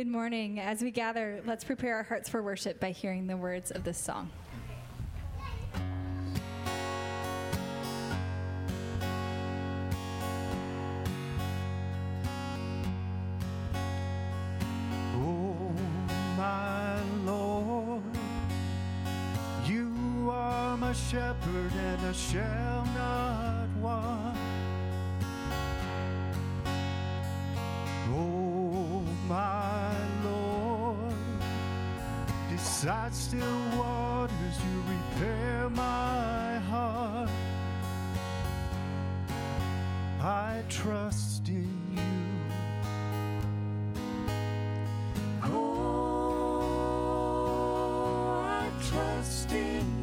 Good morning. As we gather, let's prepare our hearts for worship by hearing the words of this song. Oh, shepherd and a shepherd. still waters, you repair my heart. I trust in you. Oh, I trust in you.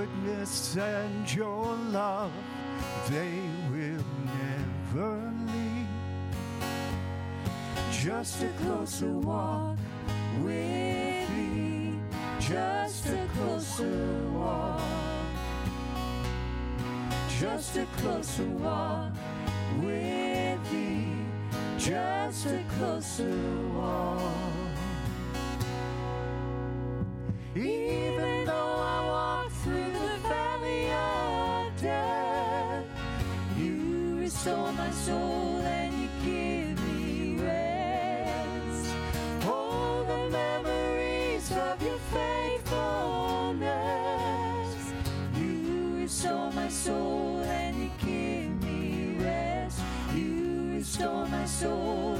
goodness and your love, they will never leave. Just a closer walk with thee, just a closer walk, just a closer walk with thee, just a closer walk. So. soul.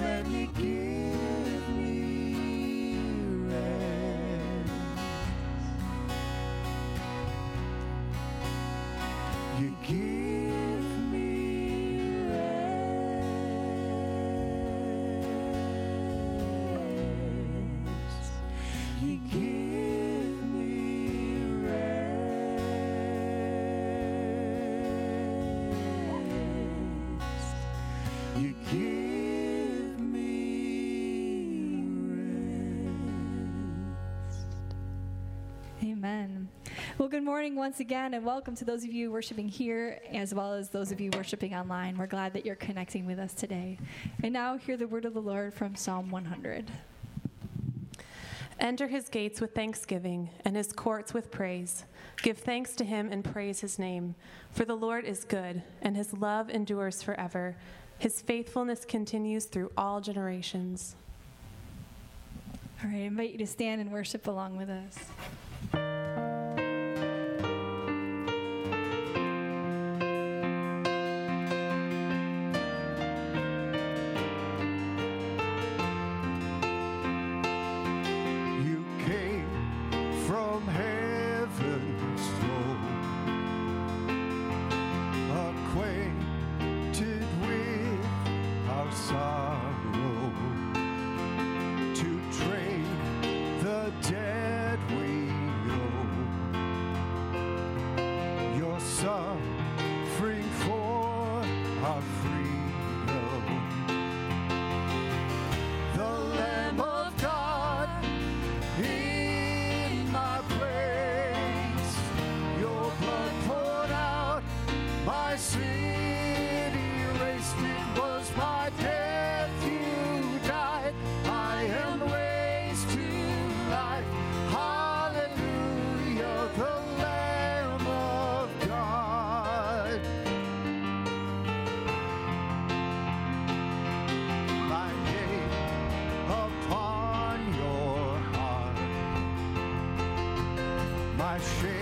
good morning once again, and welcome to those of you worshiping here as well as those of you worshiping online. We're glad that you're connecting with us today. And now, hear the word of the Lord from Psalm 100. Enter his gates with thanksgiving and his courts with praise. Give thanks to him and praise his name. For the Lord is good, and his love endures forever. His faithfulness continues through all generations. All right, I invite you to stand and worship along with us. Shame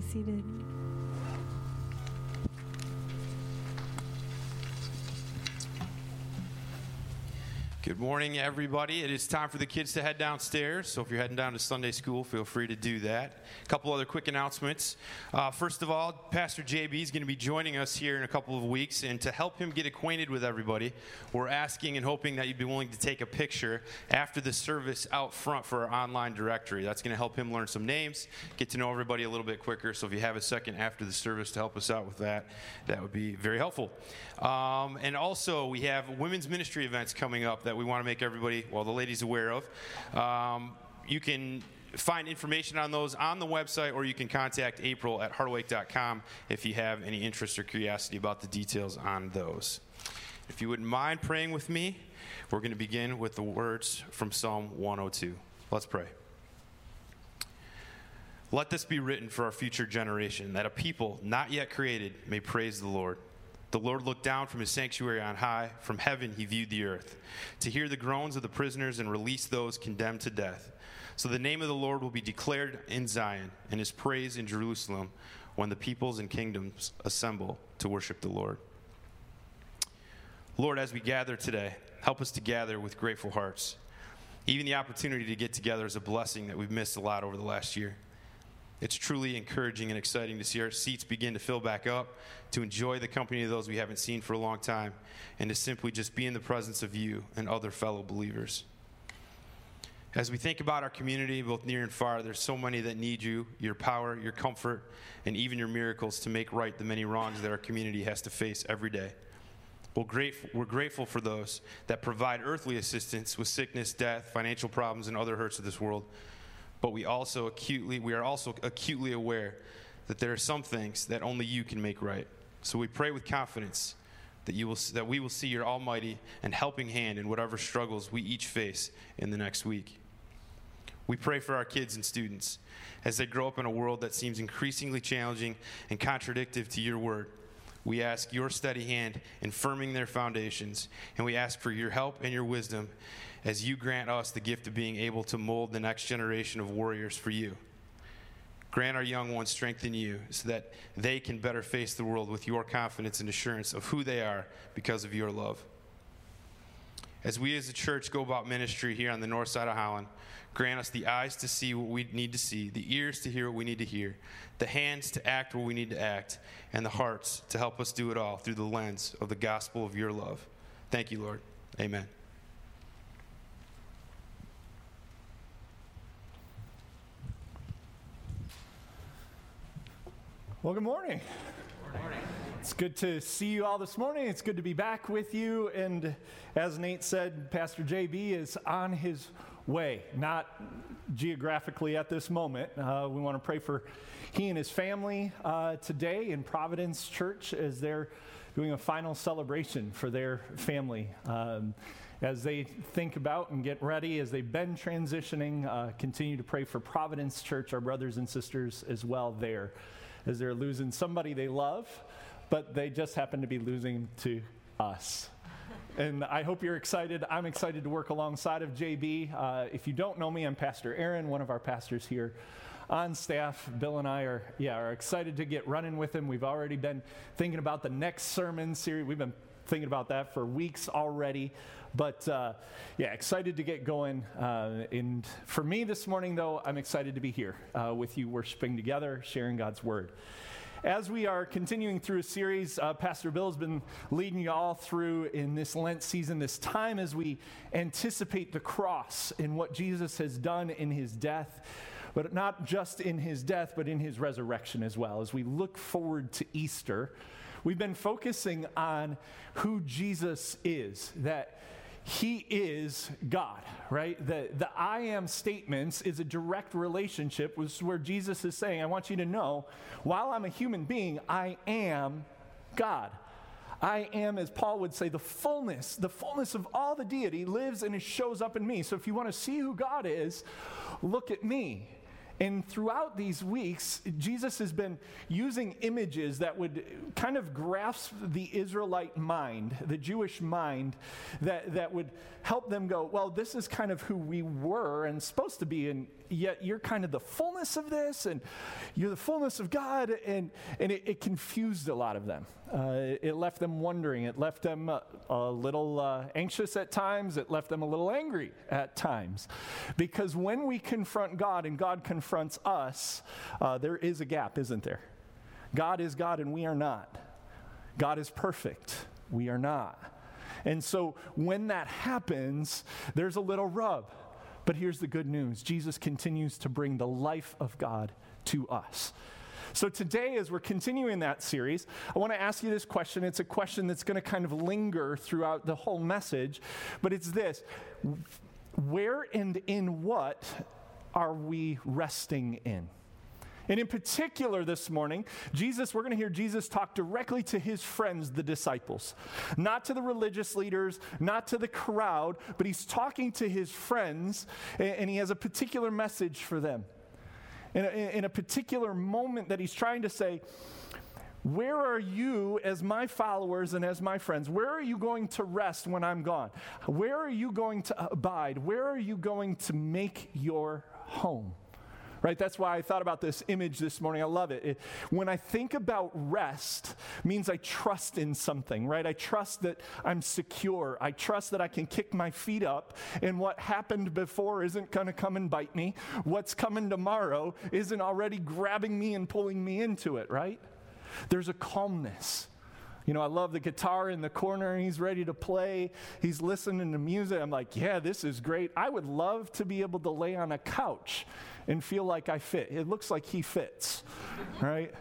seated. Good morning, everybody. It is time for the kids to head downstairs. So if you're heading down to Sunday school, feel free to do that. A couple other quick announcements. Uh, first of all, Pastor JB is going to be joining us here in a couple of weeks. And to help him get acquainted with everybody, we're asking and hoping that you'd be willing to take a picture after the service out front for our online directory. That's going to help him learn some names, get to know everybody a little bit quicker. So if you have a second after the service to help us out with that, that would be very helpful. Um, and also, we have women's ministry events coming up that we want to make everybody, well, the ladies aware of. Um, you can find information on those on the website, or you can contact April at hardawake.com if you have any interest or curiosity about the details on those. If you wouldn't mind praying with me, we're going to begin with the words from Psalm 102. Let's pray. Let this be written for our future generation, that a people not yet created may praise the Lord. The Lord looked down from his sanctuary on high. From heaven he viewed the earth, to hear the groans of the prisoners and release those condemned to death. So the name of the Lord will be declared in Zion, and his praise in Jerusalem, when the peoples and kingdoms assemble to worship the Lord. Lord, as we gather today, help us to gather with grateful hearts. Even the opportunity to get together is a blessing that we've missed a lot over the last year. It's truly encouraging and exciting to see our seats begin to fill back up, to enjoy the company of those we haven't seen for a long time, and to simply just be in the presence of you and other fellow believers. As we think about our community, both near and far, there's so many that need you, your power, your comfort, and even your miracles to make right the many wrongs that our community has to face every day. Well, grateful, we're grateful for those that provide earthly assistance with sickness, death, financial problems, and other hurts of this world but we also acutely we are also acutely aware that there are some things that only you can make right. So we pray with confidence that you will that we will see your almighty and helping hand in whatever struggles we each face in the next week. We pray for our kids and students as they grow up in a world that seems increasingly challenging and contradictory to your word. We ask your steady hand in firming their foundations, and we ask for your help and your wisdom as you grant us the gift of being able to mold the next generation of warriors for you. Grant our young ones strength in you so that they can better face the world with your confidence and assurance of who they are because of your love. As we as a church go about ministry here on the north side of Holland, grant us the eyes to see what we need to see, the ears to hear what we need to hear, the hands to act what we need to act, and the hearts to help us do it all through the lens of the gospel of your love. Thank you, Lord. Amen. Well, good morning. Good morning. It's good to see you all this morning. It's good to be back with you. And as Nate said, Pastor JB is on his way, not geographically at this moment. Uh, we want to pray for he and his family uh, today in Providence Church as they're doing a final celebration for their family. Um, as they think about and get ready, as they've been transitioning, uh, continue to pray for Providence Church, our brothers and sisters as well there as they're losing somebody they love, but they just happen to be losing to us. And I hope you're excited. I'm excited to work alongside of JB. Uh, if you don't know me, I'm Pastor Aaron, one of our pastors here on staff. Bill and I are, yeah, are excited to get running with him. We've already been thinking about the next sermon series. We've been thinking about that for weeks already. But uh, yeah, excited to get going. Uh, and for me this morning, though, I'm excited to be here uh, with you, worshiping together, sharing God's word. As we are continuing through a series, uh, Pastor Bill has been leading you all through in this Lent season, this time as we anticipate the cross and what Jesus has done in his death but not just in his death, but in his resurrection as well. As we look forward to Easter, we've been focusing on who Jesus is, that he is God, right? The, the I am statements is a direct relationship with where Jesus is saying, I want you to know, while I'm a human being, I am God. I am, as Paul would say, the fullness, the fullness of all the deity lives and it shows up in me. So if you want to see who God is, look at me. And throughout these weeks, Jesus has been using images that would kind of grasp the Israelite mind, the Jewish mind, that, that would help them go, well, this is kind of who we were and supposed to be, and yet you're kind of the fullness of this, and you're the fullness of God, and, and it, it confused a lot of them. Uh, it left them wondering. It left them uh, a little uh, anxious at times. It left them a little angry at times. Because when we confront God and God confronts us, uh, there is a gap, isn't there? God is God and we are not. God is perfect. We are not. And so when that happens, there's a little rub. But here's the good news Jesus continues to bring the life of God to us. So, today, as we're continuing that series, I want to ask you this question. It's a question that's going to kind of linger throughout the whole message, but it's this Where and in what are we resting in? And in particular, this morning, Jesus, we're going to hear Jesus talk directly to his friends, the disciples. Not to the religious leaders, not to the crowd, but he's talking to his friends, and he has a particular message for them. In a, in a particular moment that he's trying to say, where are you, as my followers and as my friends, where are you going to rest when I'm gone? Where are you going to abide? Where are you going to make your home? Right? That's why I thought about this image this morning. I love it. it. When I think about rest, means I trust in something, right? I trust that I'm secure. I trust that I can kick my feet up, and what happened before isn't going to come and bite me. What's coming tomorrow isn't already grabbing me and pulling me into it, right? There's a calmness. You know, I love the guitar in the corner he's ready to play. He's listening to music. I'm like, yeah, this is great. I would love to be able to lay on a couch and feel like I fit. It looks like he fits, right?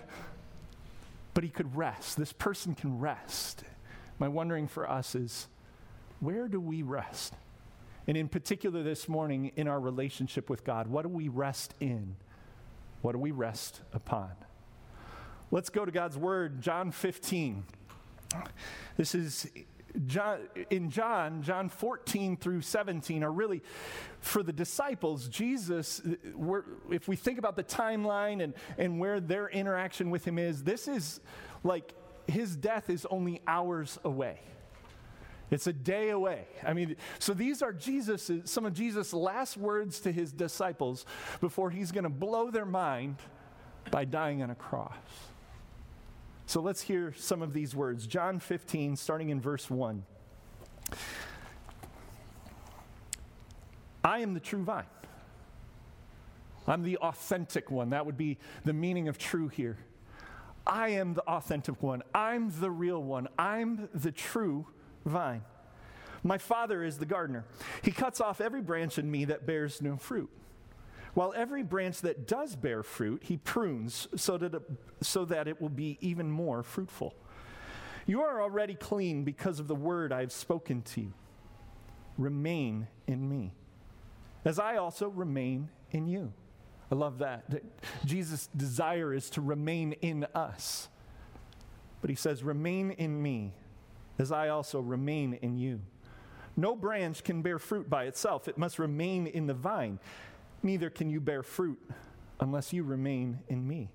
But he could rest. This person can rest. My wondering for us is where do we rest? And in particular this morning, in our relationship with God, what do we rest in? What do we rest upon? Let's go to God's Word, John 15. This is John, in John, John 14 through 17 are really for the disciples. Jesus, if we think about the timeline and, and where their interaction with him is, this is like his death is only hours away. It's a day away. I mean, so these are Jesus, some of Jesus' last words to his disciples before he's going to blow their mind by dying on a cross. So let's hear some of these words. John 15, starting in verse 1. I am the true vine. I'm the authentic one. That would be the meaning of true here. I am the authentic one. I'm the real one. I'm the true vine. My Father is the gardener. He cuts off every branch in me that bears no fruit while every branch that does bear fruit, he prunes so that, it, so that it will be even more fruitful. You are already clean because of the word I have spoken to you. Remain in me, as I also remain in you. I love that. Jesus' desire is to remain in us. But he says, Remain in me, as I also remain in you. No branch can bear fruit by itself, it must remain in the vine neither can you bear fruit unless you remain in me.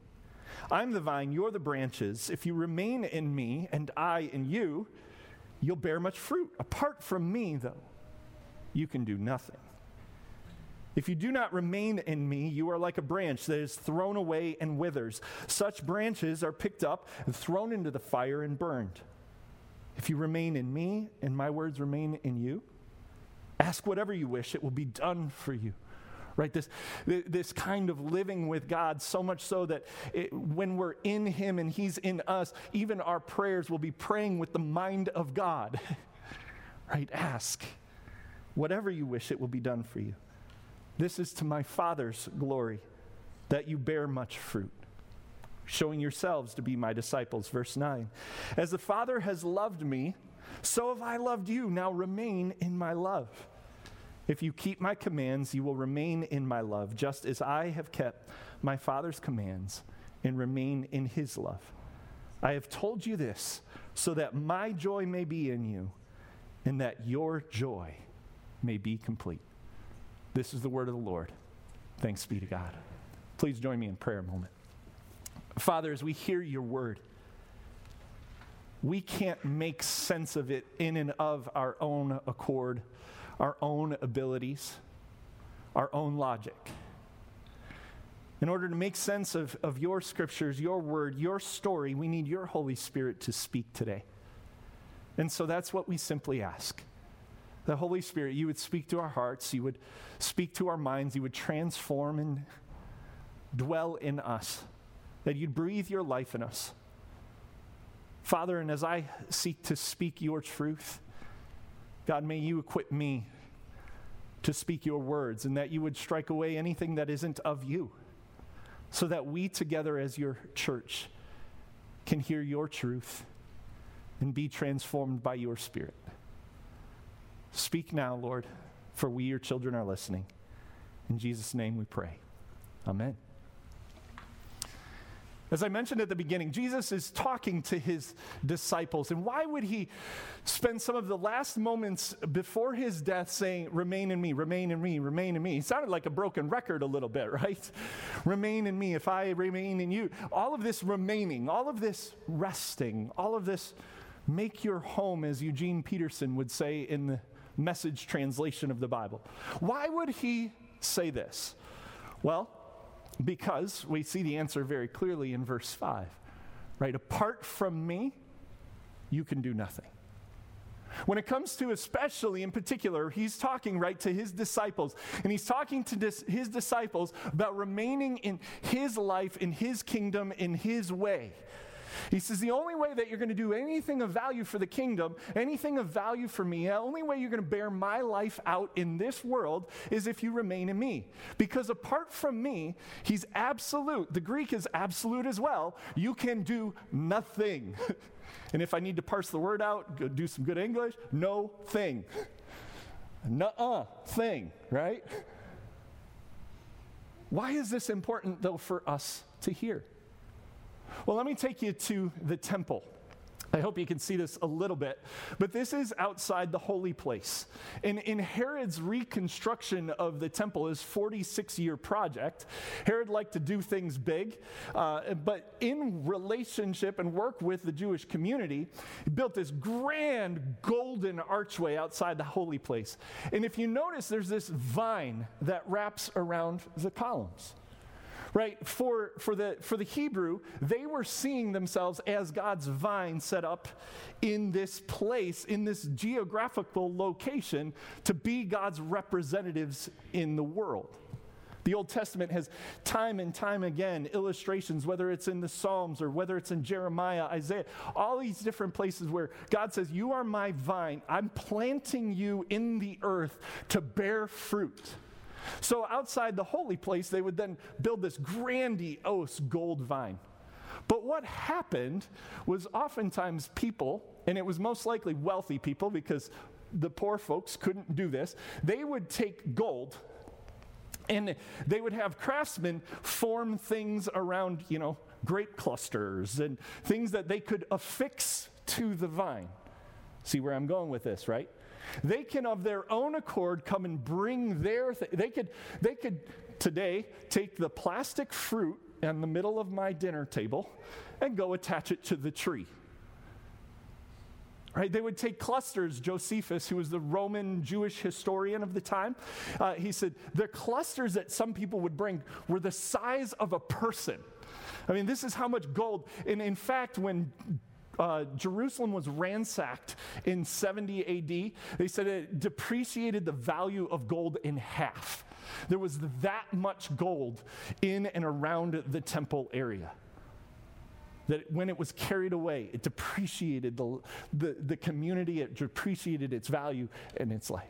I'm the vine, you're the branches. If you remain in me and I in you, you'll bear much fruit. Apart from me, though, you can do nothing. If you do not remain in me, you are like a branch that is thrown away and withers. Such branches are picked up and thrown into the fire and burned. If you remain in me and my words remain in you, ask whatever you wish, it will be done for you right? This, this kind of living with God, so much so that it, when we're in Him and He's in us, even our prayers will be praying with the mind of God, right? Ask. Whatever you wish, it will be done for you. This is to my Father's glory that you bear much fruit. Showing yourselves to be my disciples. Verse 9. As the Father has loved me, so have I loved you. Now remain in my love. If you keep my commands, you will remain in my love, just as I have kept my Father's commands and remain in his love. I have told you this so that my joy may be in you and that your joy may be complete. This is the word of the Lord. Thanks be to God. Please join me in prayer a moment. Father, as we hear your word, we can't make sense of it in and of our own accord our own abilities, our own logic. In order to make sense of, of your scriptures, your word, your story, we need your Holy Spirit to speak today. And so that's what we simply ask. The Holy Spirit, you would speak to our hearts, you would speak to our minds, you would transform and dwell in us, that you'd breathe your life in us. Father, and as I seek to speak your truth, God, may you equip me to speak your words and that you would strike away anything that isn't of you so that we together as your church can hear your truth and be transformed by your spirit. Speak now, Lord, for we, your children, are listening. In Jesus' name we pray. Amen. As I mentioned at the beginning, Jesus is talking to his disciples. And why would he spend some of the last moments before his death saying, Remain in me, remain in me, remain in me? He sounded like a broken record a little bit, right? remain in me if I remain in you. All of this remaining, all of this resting, all of this make your home, as Eugene Peterson would say in the message translation of the Bible. Why would he say this? Well, because we see the answer very clearly in verse 5. Right? Apart from me, you can do nothing. When it comes to, especially in particular, he's talking right to his disciples, and he's talking to dis- his disciples about remaining in his life, in his kingdom, in his way. He says, The only way that you're going to do anything of value for the kingdom, anything of value for me, the only way you're going to bear my life out in this world is if you remain in me. Because apart from me, he's absolute. The Greek is absolute as well. You can do nothing. and if I need to parse the word out, do some good English, no thing. Nuh-uh thing, right? Why is this important, though, for us to hear? Well, let me take you to the temple. I hope you can see this a little bit, but this is outside the holy place. And in Herod's reconstruction of the temple, his 46 year project, Herod liked to do things big, uh, but in relationship and work with the Jewish community, he built this grand golden archway outside the holy place. And if you notice, there's this vine that wraps around the columns right? For, for, the, for the Hebrew, they were seeing themselves as God's vine set up in this place, in this geographical location, to be God's representatives in the world. The Old Testament has time and time again illustrations, whether it's in the Psalms or whether it's in Jeremiah, Isaiah, all these different places where God says, You are my vine. I'm planting you in the earth to bear fruit. So outside the holy place, they would then build this grandiose gold vine. But what happened was oftentimes people, and it was most likely wealthy people because the poor folks couldn't do this, they would take gold and they would have craftsmen form things around, you know, grape clusters and things that they could affix to the vine. See where I'm going with this, right? They can, of their own accord, come and bring their. Th- they could. They could today take the plastic fruit in the middle of my dinner table and go attach it to the tree. Right? They would take clusters. Josephus, who was the Roman Jewish historian of the time, uh, he said the clusters that some people would bring were the size of a person. I mean, this is how much gold. And in fact, when uh, Jerusalem was ransacked in 70 AD, they said it depreciated the value of gold in half. There was that much gold in and around the temple area. That when it was carried away, it depreciated the, the, the community, it depreciated its value and its life.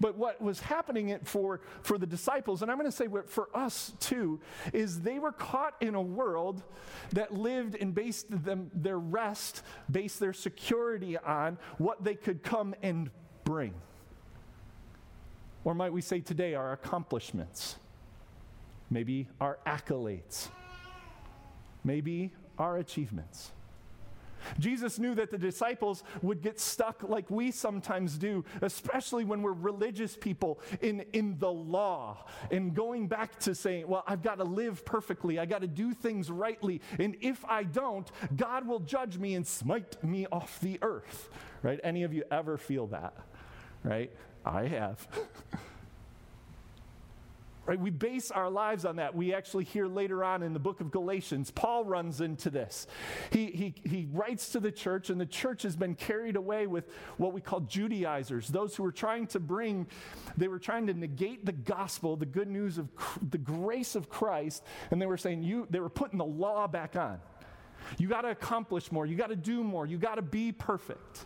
But what was happening for, for the disciples, and I'm going to say for us too, is they were caught in a world that lived and based them, their rest, based their security on what they could come and bring. Or might we say today, our accomplishments, maybe our accolades, maybe our achievements. Jesus knew that the disciples would get stuck like we sometimes do, especially when we're religious people in, in the law and going back to saying, well, I've got to live perfectly, I got to do things rightly, and if I don't, God will judge me and smite me off the earth. Right? Any of you ever feel that? Right? I have. Right? We base our lives on that. We actually hear later on in the book of Galatians, Paul runs into this. He, he, he writes to the church, and the church has been carried away with what we call Judaizers, those who were trying to bring, they were trying to negate the gospel, the good news of the grace of Christ, and they were saying, you, they were putting the law back on. You got to accomplish more, you got to do more, you got to be perfect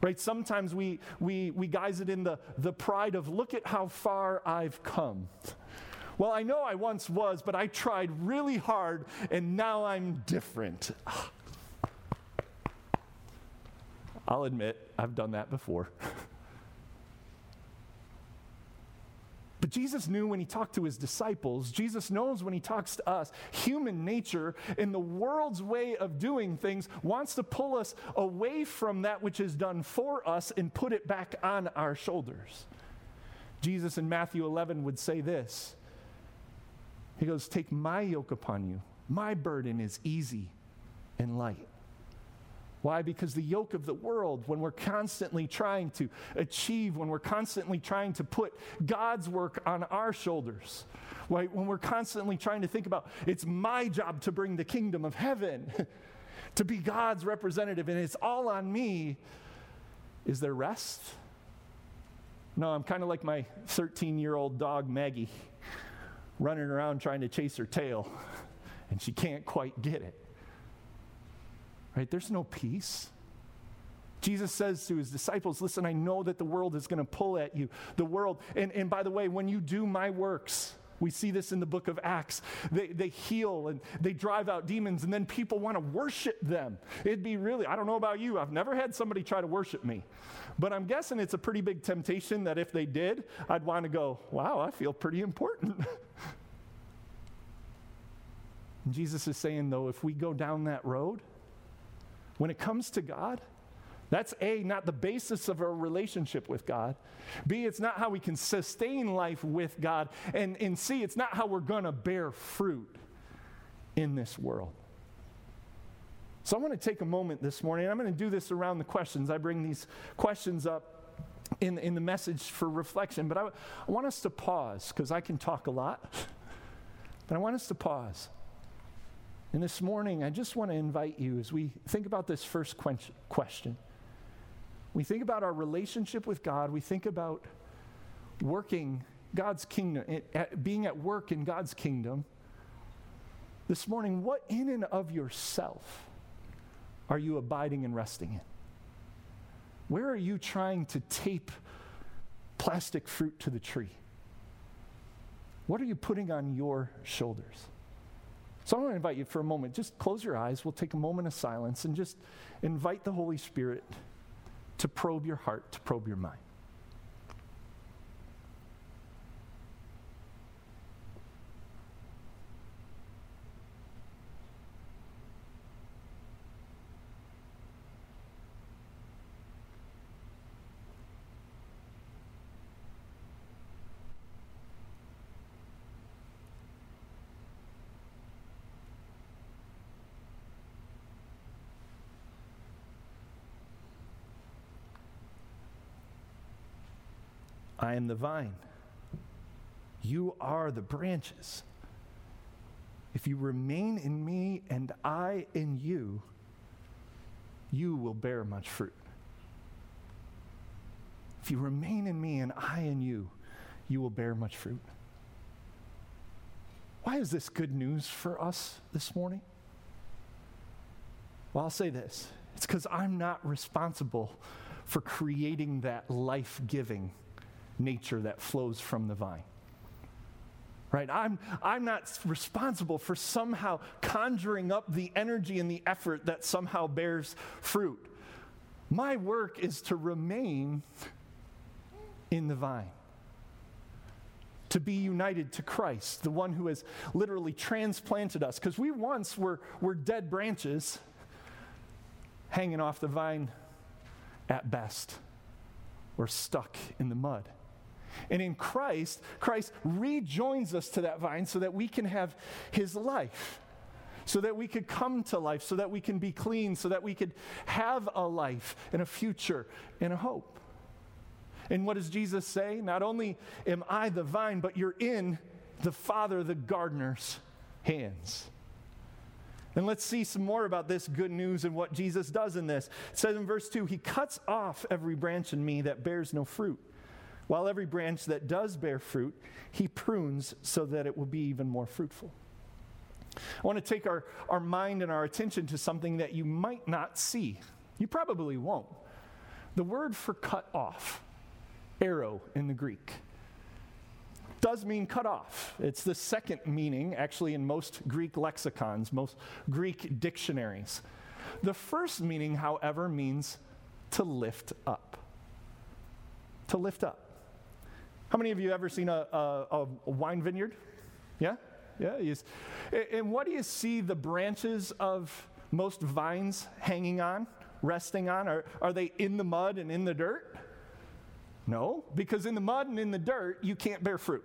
right? Sometimes we we we guise it in the the pride of look at how far i've come. Well i know i once was but i tried really hard and now i'm different. I'll admit i've done that before But Jesus knew when he talked to his disciples, Jesus knows when he talks to us, human nature in the world's way of doing things wants to pull us away from that which is done for us and put it back on our shoulders. Jesus in Matthew 11 would say this He goes, Take my yoke upon you, my burden is easy and light. Why? Because the yoke of the world, when we're constantly trying to achieve, when we're constantly trying to put God's work on our shoulders, right? When we're constantly trying to think about, it's my job to bring the kingdom of heaven, to be God's representative, and it's all on me, is there rest? No, I'm kind of like my 13 year old dog, Maggie, running around trying to chase her tail, and she can't quite get it right? There's no peace. Jesus says to his disciples, Listen, I know that the world is going to pull at you. The world, and, and by the way, when you do my works, we see this in the book of Acts. They, they heal and they drive out demons, and then people want to worship them. It'd be really, I don't know about you, I've never had somebody try to worship me. But I'm guessing it's a pretty big temptation that if they did, I'd want to go, wow, I feel pretty important. and Jesus is saying, though, if we go down that road, when it comes to God, that's A, not the basis of our relationship with God. B, it's not how we can sustain life with God. And, and C, it's not how we're going to bear fruit in this world. So I want to take a moment this morning. And I'm going to do this around the questions. I bring these questions up in, in the message for reflection, but I, I want us to pause because I can talk a lot. But I want us to pause and this morning, I just want to invite you as we think about this first question. We think about our relationship with God, we think about working God's kingdom, eh, eh, being at work in God's kingdom. This morning, what in and of yourself are you abiding and resting in? Where are you trying to tape plastic fruit to the tree? What are you putting on your shoulders? So I want to invite you for a moment, just close your eyes. We'll take a moment of silence and just invite the Holy Spirit to probe your heart, to probe your mind. I am the vine. You are the branches. If you remain in me and I in you, you will bear much fruit. If you remain in me and I in you, you will bear much fruit. Why is this good news for us this morning? Well, I'll say this it's because I'm not responsible for creating that life giving nature that flows from the vine. Right? I'm, I'm not responsible for somehow conjuring up the energy and the effort that somehow bears fruit. My work is to remain in the vine, to be united to Christ, the one who has literally transplanted us. Because we once were, were dead branches hanging off the vine at best, or stuck in the mud. And in Christ, Christ rejoins us to that vine so that we can have his life, so that we could come to life, so that we can be clean, so that we could have a life and a future and a hope. And what does Jesus say? Not only am I the vine, but you're in the Father, the gardener's hands. And let's see some more about this good news and what Jesus does in this. It says in verse 2 He cuts off every branch in me that bears no fruit while every branch that does bear fruit, he prunes so that it will be even more fruitful. I want to take our, our mind and our attention to something that you might not see. You probably won't. The word for cut off, airo in the Greek, does mean cut off. It's the second meaning, actually, in most Greek lexicons, most Greek dictionaries. The first meaning, however, means to lift up. To lift up. How many of you ever seen a, a, a wine vineyard? Yeah? Yeah. And what do you see the branches of most vines hanging on, resting on? Are, are they in the mud and in the dirt? No, because in the mud and in the dirt, you can't bear fruit.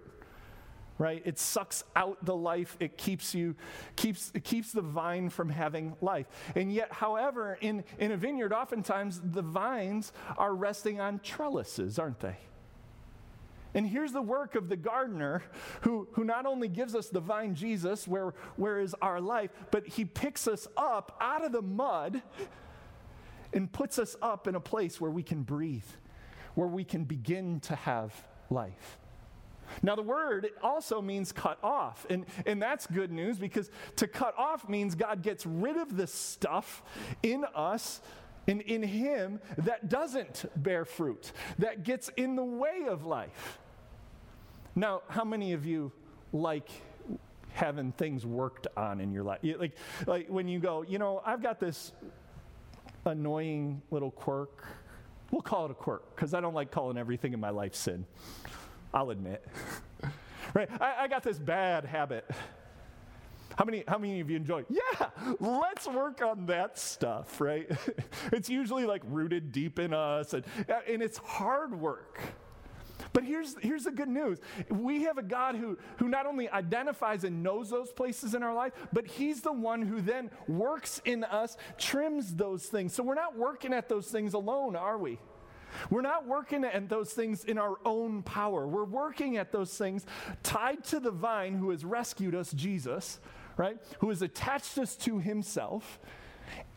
Right? It sucks out the life. It keeps you, keeps, it keeps the vine from having life. And yet, however, in, in a vineyard, oftentimes the vines are resting on trellises, aren't they? And here's the work of the gardener who, who not only gives us the vine Jesus, where, where is our life, but he picks us up out of the mud and puts us up in a place where we can breathe, where we can begin to have life. Now, the word also means cut off. And, and that's good news because to cut off means God gets rid of the stuff in us and in Him that doesn't bear fruit, that gets in the way of life. Now, how many of you like having things worked on in your life? Like, like when you go, you know, I've got this annoying little quirk. We'll call it a quirk because I don't like calling everything in my life sin. I'll admit. right? I, I got this bad habit. How many, how many of you enjoy? Yeah, let's work on that stuff, right? it's usually like rooted deep in us, and, and it's hard work. But here's, here's the good news. We have a God who, who not only identifies and knows those places in our life, but He's the one who then works in us, trims those things. So we're not working at those things alone, are we? We're not working at those things in our own power. We're working at those things tied to the vine who has rescued us, Jesus, right? Who has attached us to Himself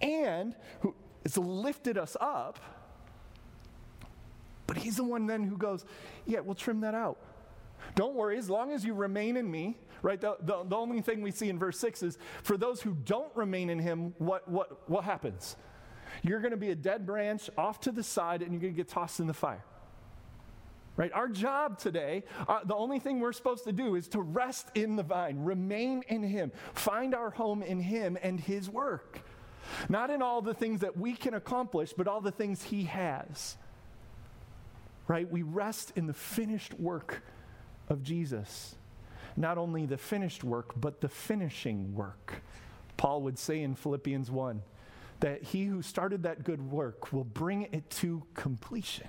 and who has lifted us up but he's the one then who goes, Yeah, we'll trim that out. Don't worry, as long as you remain in me, right? The, the, the, only thing we see in verse 6 is for those who don't remain in him, what, what, what happens? You're going to be a dead branch off to the side and you're going to get tossed in the fire. Right? Our job today, uh, the only thing we're supposed to do is to rest in the vine, remain in him, find our home in him and his work. Not in all the things that we can accomplish, but all the things he has right? We rest in the finished work of Jesus. Not only the finished work, but the finishing work. Paul would say in Philippians 1 that he who started that good work will bring it to completion.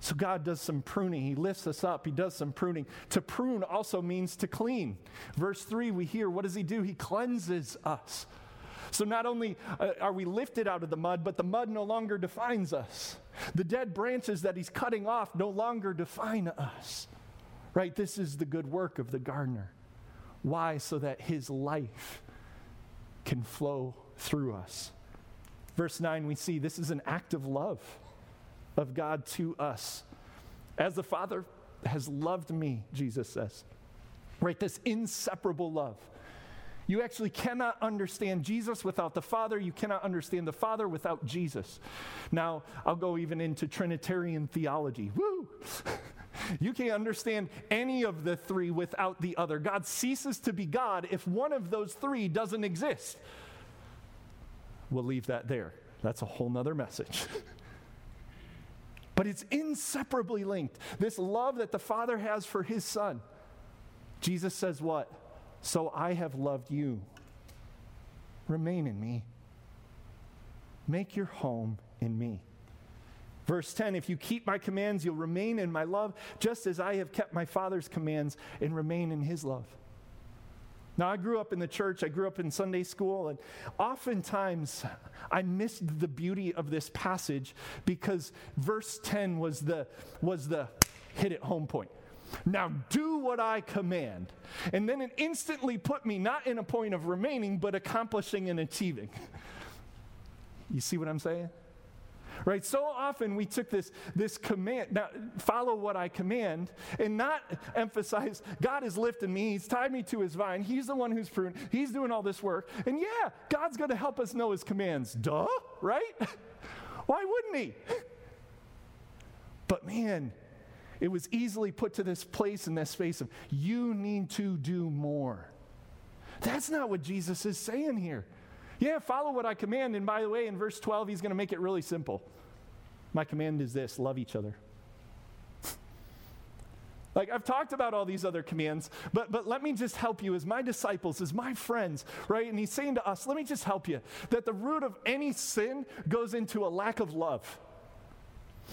So God does some pruning. He lifts us up. He does some pruning. To prune also means to clean. Verse 3, we hear, what does he do? He cleanses us. So not only uh, are we lifted out of the mud, but the mud no longer defines us. The dead branches that he's cutting off no longer define us. Right? This is the good work of the gardener. Why? So that his life can flow through us. Verse 9, we see this is an act of love of God to us. As the Father has loved me, Jesus says. Right? This inseparable love. You actually cannot understand Jesus without the Father. You cannot understand the Father without Jesus. Now, I'll go even into Trinitarian theology. Woo! you can't understand any of the three without the other. God ceases to be God if one of those three doesn't exist. We'll leave that there. That's a whole nother message. but it's inseparably linked. This love that the Father has for his Son. Jesus says, What? So I have loved you. Remain in me. Make your home in me. Verse 10 If you keep my commands, you'll remain in my love, just as I have kept my Father's commands and remain in his love. Now, I grew up in the church, I grew up in Sunday school, and oftentimes I missed the beauty of this passage because verse 10 was the, was the hit it home point. Now do what I command. And then it instantly put me not in a point of remaining, but accomplishing and achieving. You see what I'm saying? Right? So often we took this, this command, now follow what I command, and not emphasize God is lifting me, He's tied me to His vine, He's the one who's pruned, He's doing all this work. And yeah, God's going to help us know His commands. Duh, right? Why wouldn't He? But man, it was easily put to this place in this space of you need to do more. That's not what Jesus is saying here. Yeah, follow what I command. And by the way, in verse 12, he's going to make it really simple. My command is this love each other. Like I've talked about all these other commands, but but let me just help you as my disciples, as my friends, right? And he's saying to us, let me just help you that the root of any sin goes into a lack of love.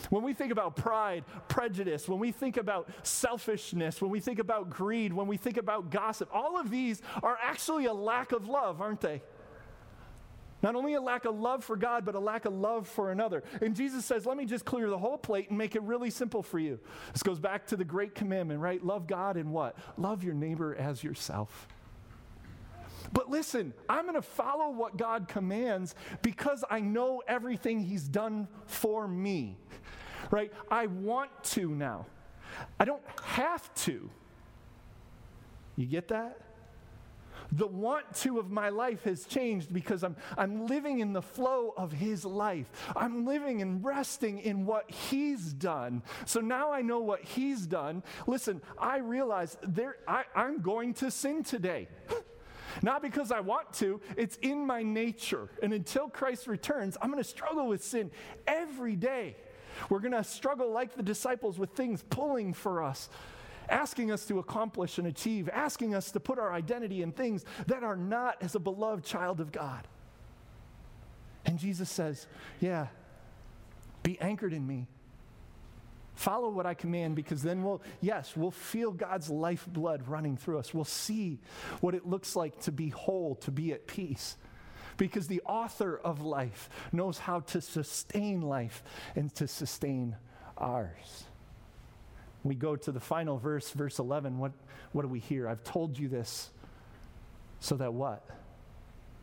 When we think about pride, prejudice, when we think about selfishness, when we think about greed, when we think about gossip, all of these are actually a lack of love, aren't they? Not only a lack of love for God, but a lack of love for another. And Jesus says, let me just clear the whole plate and make it really simple for you. This goes back to the great commandment, right? Love God and what? Love your neighbor as yourself. But listen, I'm going to follow what God commands because I know everything He's done for me, right? I want to now. I don't have to. You get that? The want to of my life has changed because I'm, I'm living in the flow of His life. I'm living and resting in what He's done. So now I know what He's done. Listen, I realize there, I, I'm going to sin today. Not because I want to, it's in my nature. And until Christ returns, I'm going to struggle with sin every day. We're going to struggle like the disciples with things pulling for us asking us to accomplish and achieve, asking us to put our identity in things that are not as a beloved child of God. And Jesus says, Yeah, be anchored in me. Follow what I command because then we'll, yes, we'll feel God's lifeblood running through us. We'll see what it looks like to be whole, to be at peace. Because the author of life knows how to sustain life and to sustain ours. We go to the final verse, verse 11. What, what do we hear? I've told you this so that what?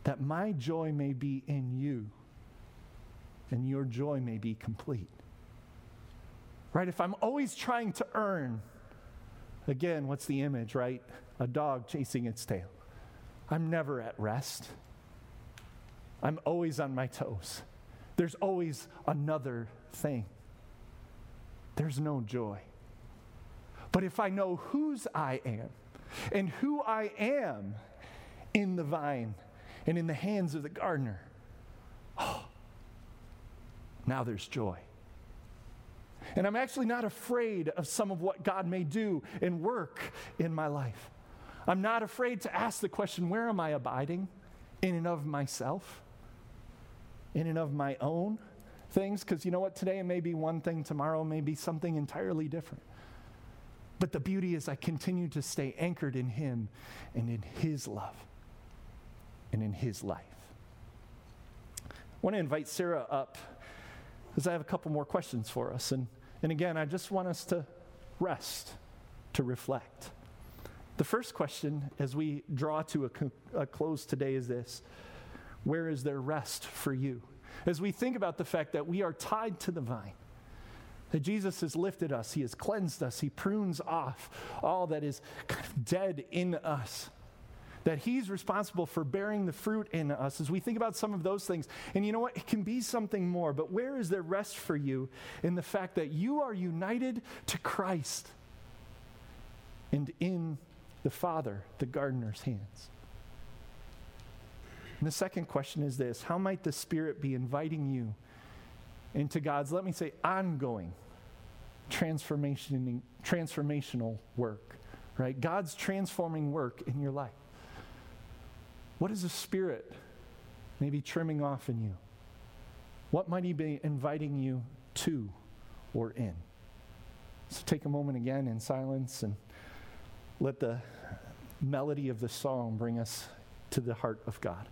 That my joy may be in you and your joy may be complete. Right? If I'm always trying to earn, again, what's the image, right? A dog chasing its tail. I'm never at rest. I'm always on my toes. There's always another thing. There's no joy. But if I know whose I am and who I am in the vine and in the hands of the gardener, oh, now there's joy. And I'm actually not afraid of some of what God may do and work in my life. I'm not afraid to ask the question where am I abiding? In and of myself? In and of my own things? Because you know what? Today it may be one thing, tomorrow may be something entirely different. But the beauty is, I continue to stay anchored in Him and in His love and in His life. I want to invite Sarah up because I have a couple more questions for us. And, and again, I just want us to rest, to reflect. The first question as we draw to a, co- a close today is this Where is there rest for you? As we think about the fact that we are tied to the vine, that Jesus has lifted us, He has cleansed us, He prunes off all that is kind of dead in us. That He's responsible for bearing the fruit in us as we think about some of those things. And you know what? It can be something more, but where is there rest for you in the fact that you are united to Christ and in the Father, the gardener's hands? And the second question is this How might the Spirit be inviting you? into God's, let me say, ongoing transformation, transformational work, right? God's transforming work in your life. What is the Spirit maybe trimming off in you? What might He be inviting you to or in? So take a moment again in silence and let the melody of the song bring us to the heart of God.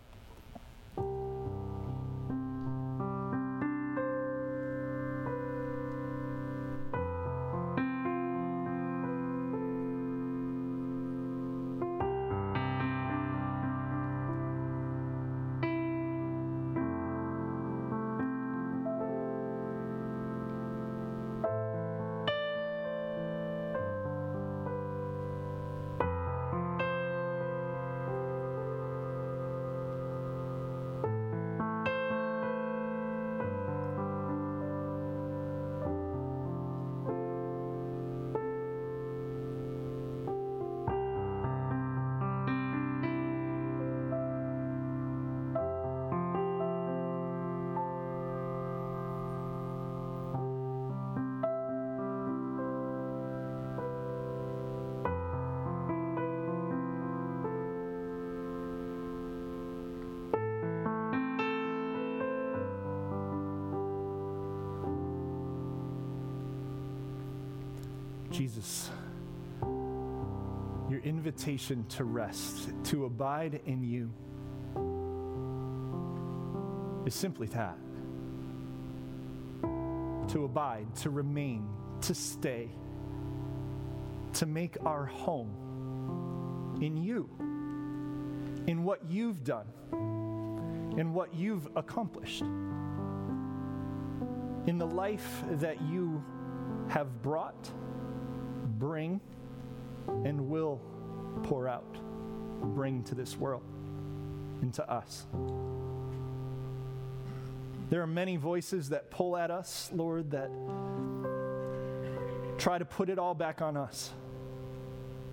Jesus, your invitation to rest, to abide in you, is simply that. To abide, to remain, to stay, to make our home in you, in what you've done, in what you've accomplished, in the life that you have brought, bring, and will pour out, bring to this world and to us. There are many voices that pull at us, Lord, that try to put it all back on us.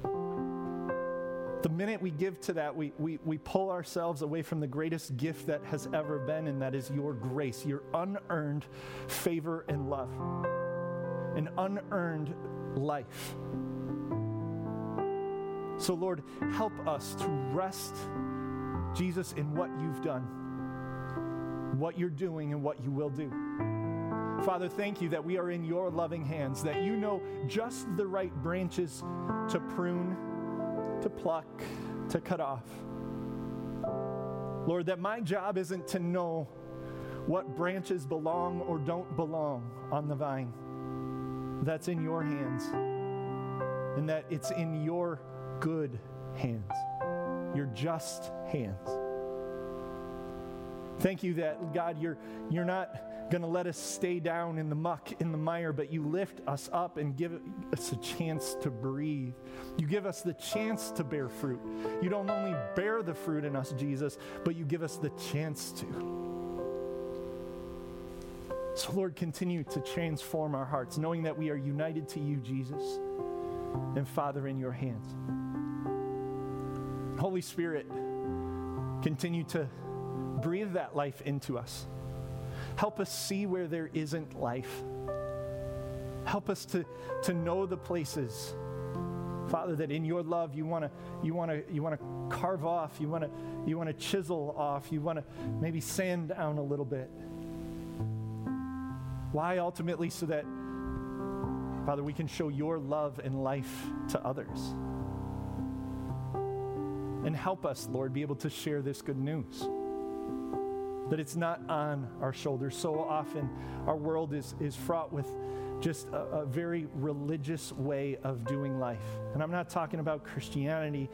The minute we give to that, we, we, we pull ourselves away from the greatest gift that has ever been, and that is your grace, your unearned favor and love, an unearned life. So, Lord, help us to rest, Jesus, in what you've done, what you're doing, and what you will do. Father, thank you that we are in your loving hands, that you know just the right branches to prune, to pluck, to cut off. Lord, that my job isn't to know what branches belong or don't belong on the vine. That's in your hands, and that it's in your good hands, your just hands. Thank you that, God, you're, you're not going to let us stay down in the muck, in the mire, but you lift us up and give us a chance to breathe. You give us the chance to bear fruit. You don't only bear the fruit in us, Jesus, but you give us the chance to. So, Lord, continue to transform our hearts, knowing that we are united to you, Jesus, and Father, in your hands. Holy Spirit, continue to breathe that life into us. Help us see where there isn't life. Help us to, to know the places, Father, that in your love you want to you want to you want to carve off, you want to you want to chisel off, you want to maybe sand down a little bit. Why ultimately so that Father, we can show your love and life to others. And help us, Lord, be able to share this good news that it's not on our shoulders. So often, our world is, is fraught with just a, a, very religious way of doing life. And I'm not talking about Christianity,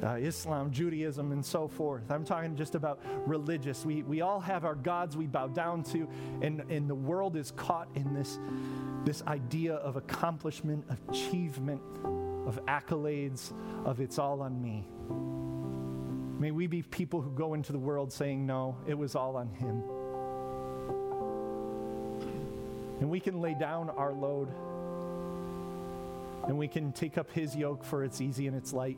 uh, Islam, Judaism, and so forth. I'm talking just about religious. We, we all have our gods we bow down to, and, and the world is caught in this, this idea of accomplishment, achievement, of accolades, of it's all on me. May we be people who go into the world saying, No, it was all on Him. And we can lay down our load and we can take up His yoke for it's easy and it's light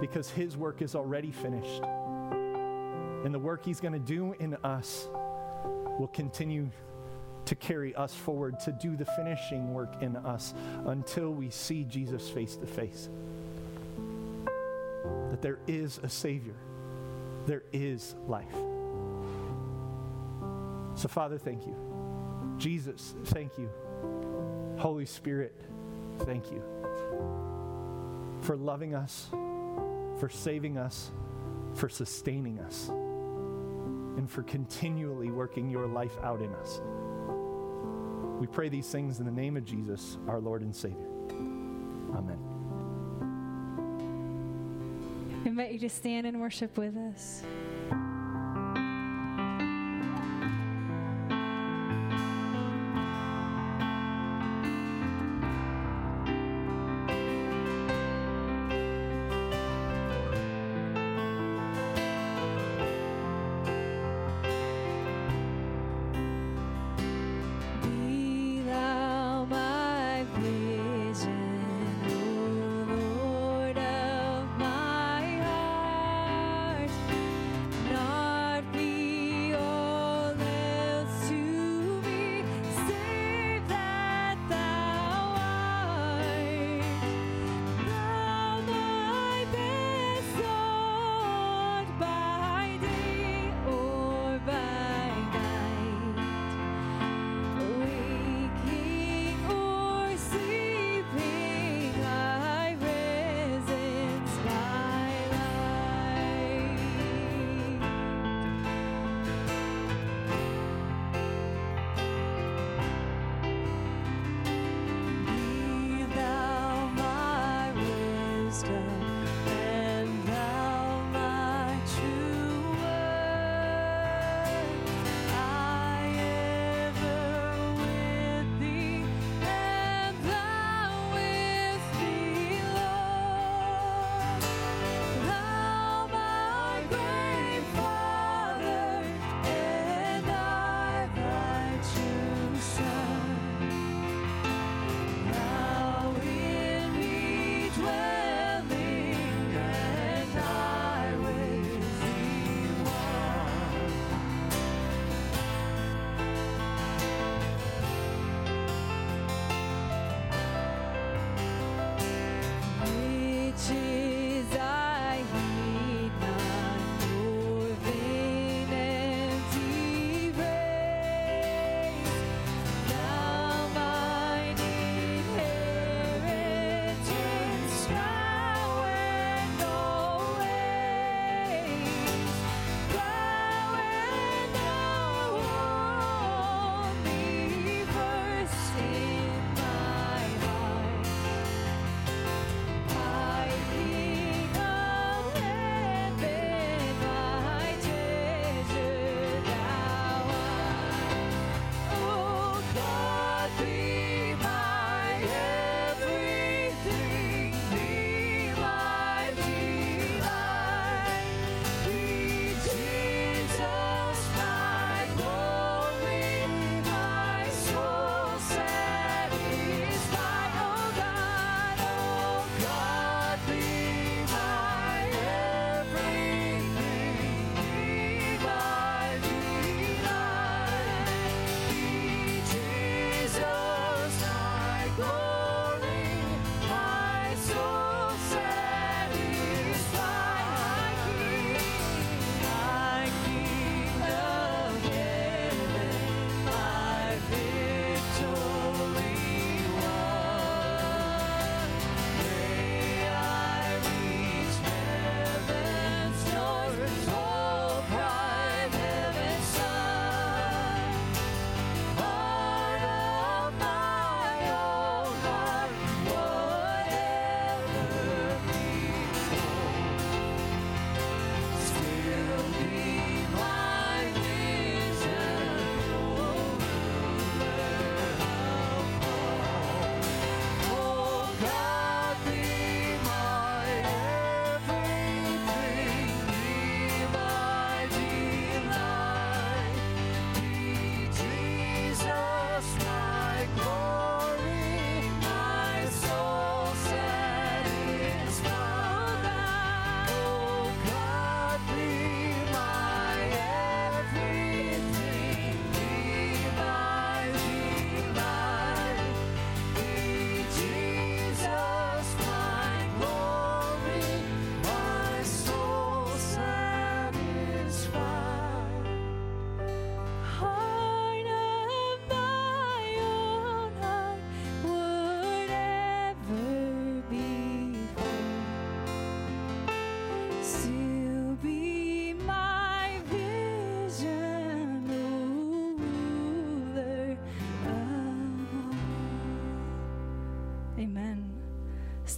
because His work is already finished. And the work He's going to do in us will continue to carry us forward to do the finishing work in us until we see Jesus face to face that there is a Savior, there is life. So, Father, thank you. Jesus, thank you. Holy Spirit, thank you for loving us, for saving us, for sustaining us, and for continually working your life out in us. We pray these things in the name of Jesus, our Lord and Savior. Amen. I invite you to stand and worship with us.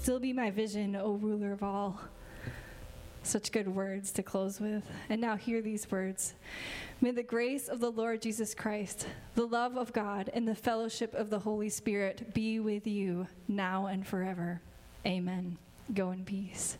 Still be my vision, O ruler of all. Such good words to close with. And now hear these words. May the grace of the Lord Jesus Christ, the love of God, and the fellowship of the Holy Spirit be with you now and forever. Amen. Go in peace.